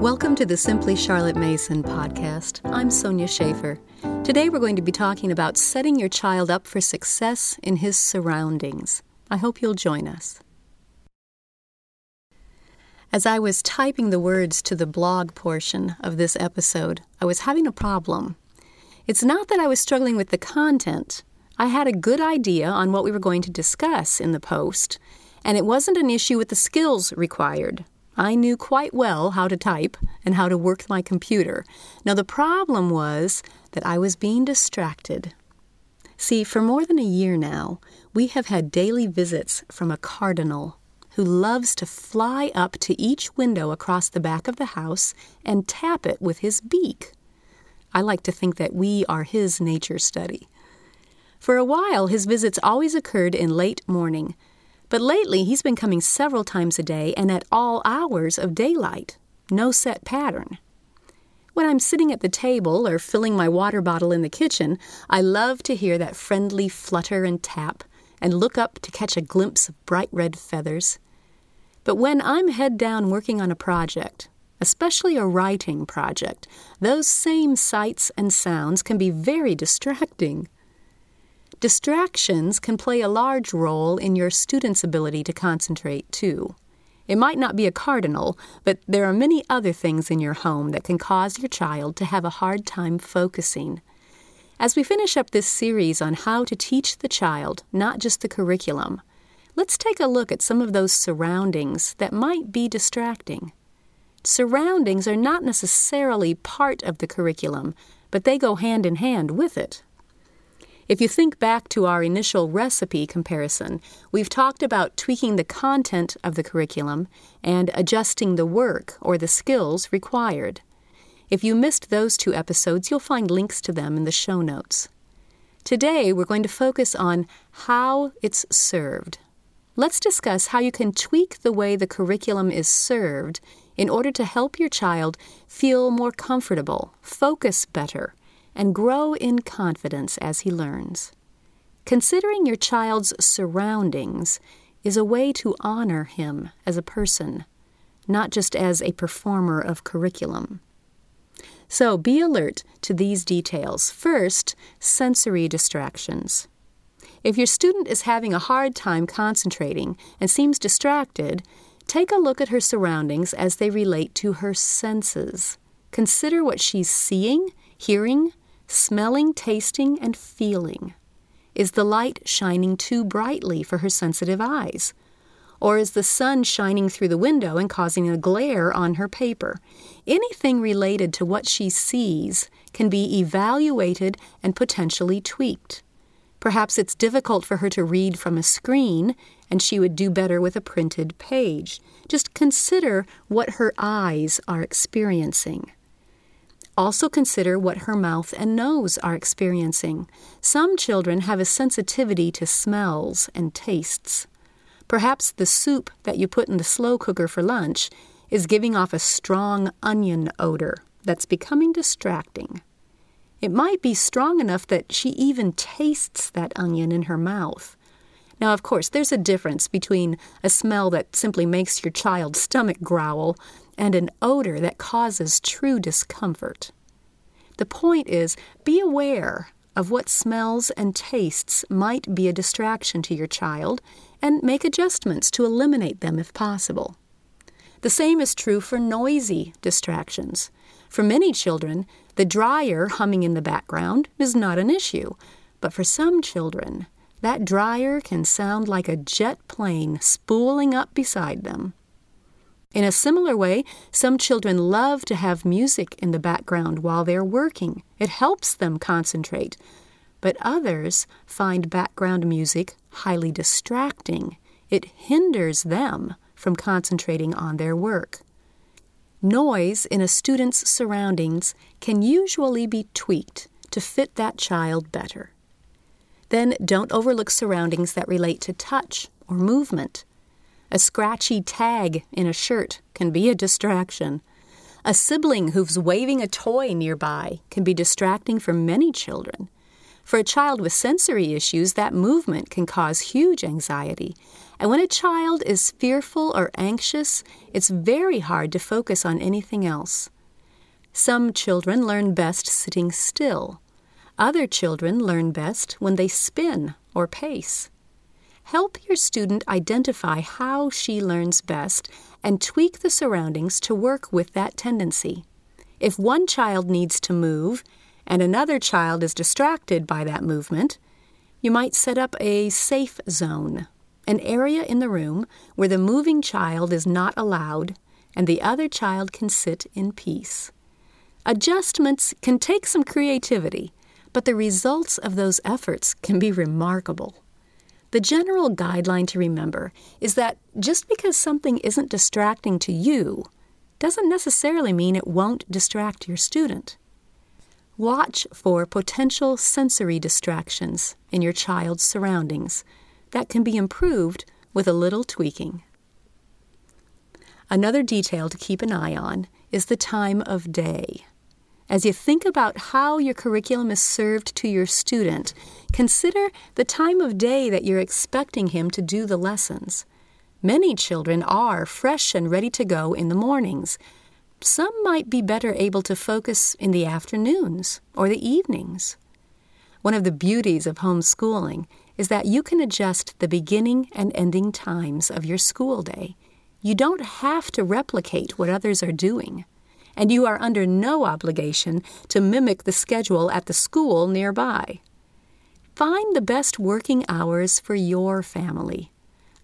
Welcome to the Simply Charlotte Mason podcast. I'm Sonya Shafer. Today we're going to be talking about setting your child up for success in his surroundings. I hope you'll join us. As I was typing the words to the blog portion of this episode, I was having a problem. It's not that I was struggling with the content. I had a good idea on what we were going to discuss in the post, and it wasn't an issue with the skills required. I knew quite well how to type and how to work my computer. Now, the problem was that I was being distracted. See, for more than a year now, we have had daily visits from a cardinal who loves to fly up to each window across the back of the house and tap it with his beak. I like to think that we are his nature study. For a while, his visits always occurred in late morning, but lately, he's been coming several times a day and at all hours of daylight. No set pattern. When I'm sitting at the table or filling my water bottle in the kitchen, I love to hear that friendly flutter and tap and look up to catch a glimpse of bright red feathers. But when I'm head down working on a project, especially a writing project, those same sights and sounds can be very distracting. Distractions can play a large role in your student's ability to concentrate, too. It might not be a cardinal, but there are many other things in your home that can cause your child to have a hard time focusing. As we finish up this series on how to teach the child, not just the curriculum, let's take a look at some of those surroundings that might be distracting. Surroundings are not necessarily part of the curriculum, but they go hand in hand with it. If you think back to our initial recipe comparison, we've talked about tweaking the content of the curriculum and adjusting the work or the skills required. If you missed those two episodes, you'll find links to them in the show notes. Today, we're going to focus on how it's served. Let's discuss how you can tweak the way the curriculum is served in order to help your child feel more comfortable, focus better, and grow in confidence as he learns. Considering your child's surroundings is a way to honor him as a person, not just as a performer of curriculum. So be alert to these details. First, sensory distractions. If your student is having a hard time concentrating and seems distracted, take a look at her surroundings as they relate to her senses. Consider what she's seeing, hearing, smelling, tasting, and feeling. Is the light shining too brightly for her sensitive eyes? Or is the sun shining through the window and causing a glare on her paper? Anything related to what she sees can be evaluated and potentially tweaked. Perhaps it's difficult for her to read from a screen, and she would do better with a printed page. Just consider what her eyes are experiencing. Also consider what her mouth and nose are experiencing. Some children have a sensitivity to smells and tastes. Perhaps the soup that you put in the slow cooker for lunch is giving off a strong onion odor that's becoming distracting. It might be strong enough that she even tastes that onion in her mouth. Now, of course, there's a difference between a smell that simply makes your child's stomach growl and an odor that causes true discomfort. The point is be aware of what smells and tastes might be a distraction to your child and make adjustments to eliminate them if possible. The same is true for noisy distractions. For many children, the dryer humming in the background is not an issue, but for some children, that dryer can sound like a jet plane spooling up beside them. In a similar way, some children love to have music in the background while they're working. It helps them concentrate. But others find background music highly distracting. It hinders them from concentrating on their work. Noise in a student's surroundings can usually be tweaked to fit that child better. Then don't overlook surroundings that relate to touch or movement. A scratchy tag in a shirt can be a distraction. A sibling who's waving a toy nearby can be distracting for many children. For a child with sensory issues, that movement can cause huge anxiety. And when a child is fearful or anxious, it's very hard to focus on anything else. Some children learn best sitting still. Other children learn best when they spin or pace. Help your student identify how she learns best and tweak the surroundings to work with that tendency. If one child needs to move, and another child is distracted by that movement, you might set up a safe zone, an area in the room where the moving child is not allowed and the other child can sit in peace. Adjustments can take some creativity, but the results of those efforts can be remarkable. The general guideline to remember is that just because something isn't distracting to you doesn't necessarily mean it won't distract your student. Watch for potential sensory distractions in your child's surroundings that can be improved with a little tweaking. Another detail to keep an eye on is the time of day. As you think about how your curriculum is served to your student, consider the time of day that you're expecting him to do the lessons. Many children are fresh and ready to go in the mornings, some might be better able to focus in the afternoons or the evenings. One of the beauties of homeschooling is that you can adjust the beginning and ending times of your school day. You don't have to replicate what others are doing, and you are under no obligation to mimic the schedule at the school nearby. Find the best working hours for your family.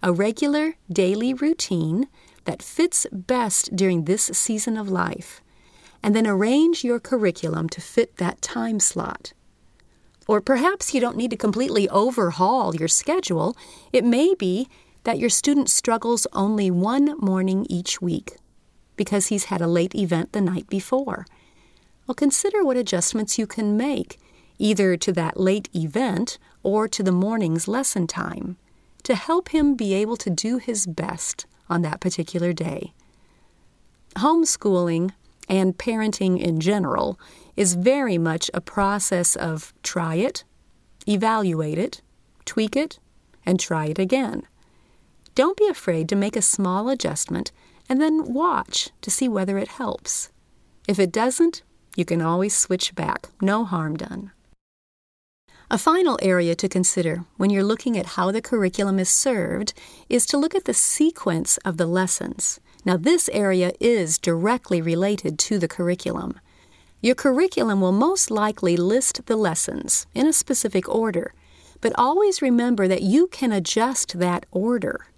A regular daily routine that fits best during this season of life, and then arrange your curriculum to fit that time slot. Or perhaps you don't need to completely overhaul your schedule. It may be that your student struggles only one morning each week because he's had a late event the night before. Well, consider what adjustments you can make, either to that late event or to the morning's lesson time, to help him be able to do his best on that particular day. Homeschooling and parenting in general is very much a process of try it, evaluate it, tweak it, and try it again. Don't be afraid to make a small adjustment and then watch to see whether it helps. If it doesn't, you can always switch back, no harm done. A final area to consider when you're looking at how the curriculum is served is to look at the sequence of the lessons. Now, this area is directly related to the curriculum. Your curriculum will most likely list the lessons in a specific order, but always remember that you can adjust that order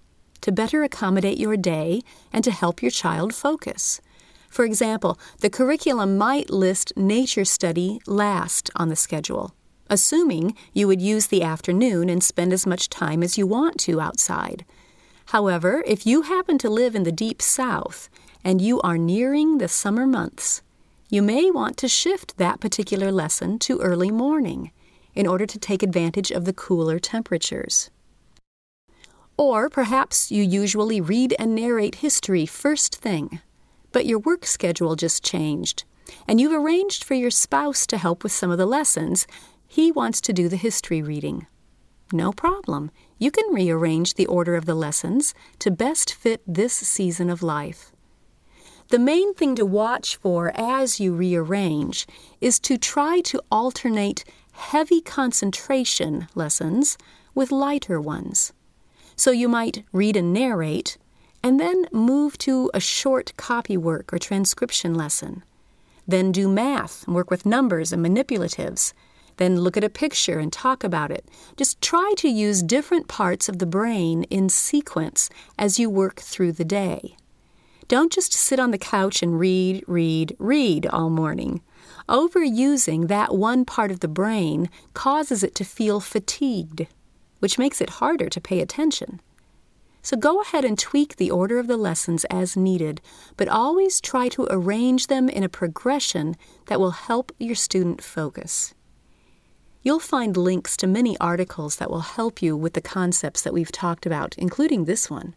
to better accommodate your day and to help your child focus. For example, the curriculum might list nature study last on the schedule assuming you would use the afternoon and spend as much time as you want to outside. However, if you happen to live in the deep south and you are nearing the summer months, you may want to shift that particular lesson to early morning in order to take advantage of the cooler temperatures. Or perhaps you usually read and narrate history first thing, but your work schedule just changed, and you've arranged for your spouse to help with some of the lessons he wants to do the history reading. No problem. You can rearrange the order of the lessons to best fit this season of life. The main thing to watch for as you rearrange is to try to alternate heavy concentration lessons with lighter ones. So you might read and narrate, and then move to a short copy work or transcription lesson. Then do math and work with numbers and manipulatives then look at a picture and talk about it. Just try to use different parts of the brain in sequence as you work through the day. Don't just sit on the couch and read, read, read all morning. Overusing that one part of the brain causes it to feel fatigued, which makes it harder to pay attention. So go ahead and tweak the order of the lessons as needed, but always try to arrange them in a progression that will help your student focus. You'll find links to many articles that will help you with the concepts that we've talked about, including this one.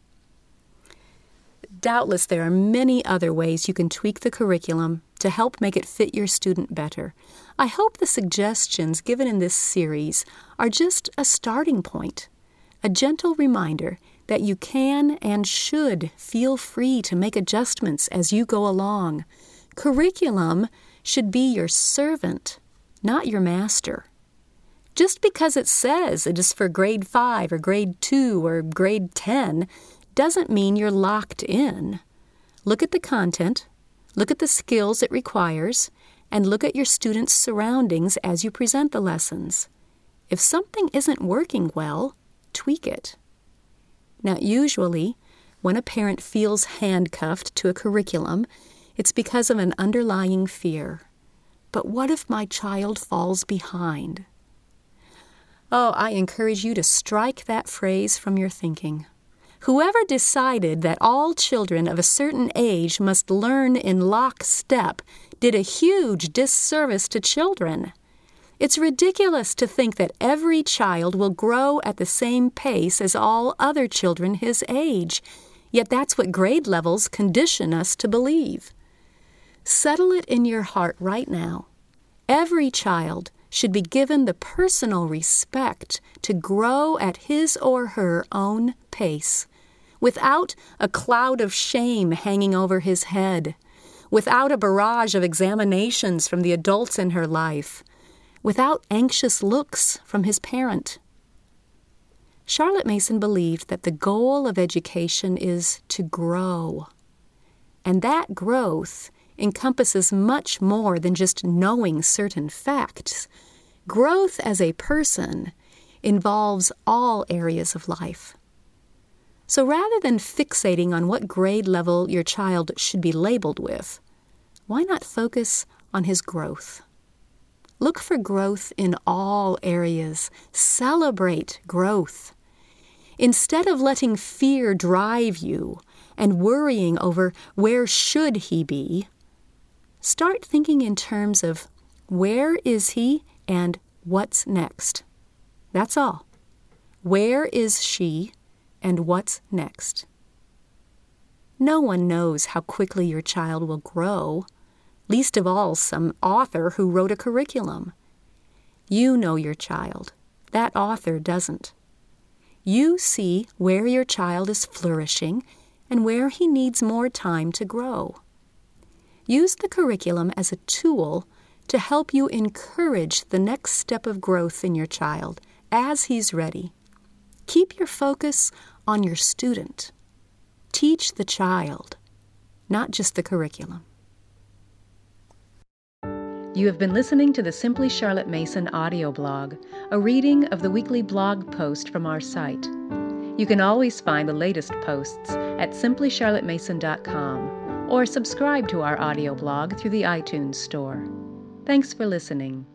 Doubtless, there are many other ways you can tweak the curriculum to help make it fit your student better. I hope the suggestions given in this series are just a starting point, a gentle reminder that you can and should feel free to make adjustments as you go along. Curriculum should be your servant, not your master. Just because it says it is for grade 5 or grade 2 or grade 10 doesn't mean you're locked in. Look at the content, look at the skills it requires, and look at your students' surroundings as you present the lessons. If something isn't working well, tweak it. Now, usually, when a parent feels handcuffed to a curriculum, it's because of an underlying fear. But what if my child falls behind? Oh, I encourage you to strike that phrase from your thinking. Whoever decided that all children of a certain age must learn in lockstep did a huge disservice to children. It's ridiculous to think that every child will grow at the same pace as all other children his age, yet that's what grade levels condition us to believe. Settle it in your heart right now. Every child should be given the personal respect to grow at his or her own pace, without a cloud of shame hanging over his head, without a barrage of examinations from the adults in her life, without anxious looks from his parent. Charlotte Mason believed that the goal of education is to grow, and that growth encompasses much more than just knowing certain facts. Growth as a person involves all areas of life. So rather than fixating on what grade level your child should be labeled with, why not focus on his growth? Look for growth in all areas. Celebrate growth. Instead of letting fear drive you and worrying over where should he be, Start thinking in terms of where is he and what's next. That's all. Where is she and what's next? No one knows how quickly your child will grow, least of all some author who wrote a curriculum. You know your child. That author doesn't. You see where your child is flourishing and where he needs more time to grow. Use the curriculum as a tool to help you encourage the next step of growth in your child as he's ready. Keep your focus on your student. Teach the child, not just the curriculum. You have been listening to the Simply Charlotte Mason audio blog, a reading of the weekly blog post from our site. You can always find the latest posts at simplycharlottemason.com or subscribe to our audio blog through the iTunes Store. Thanks for listening.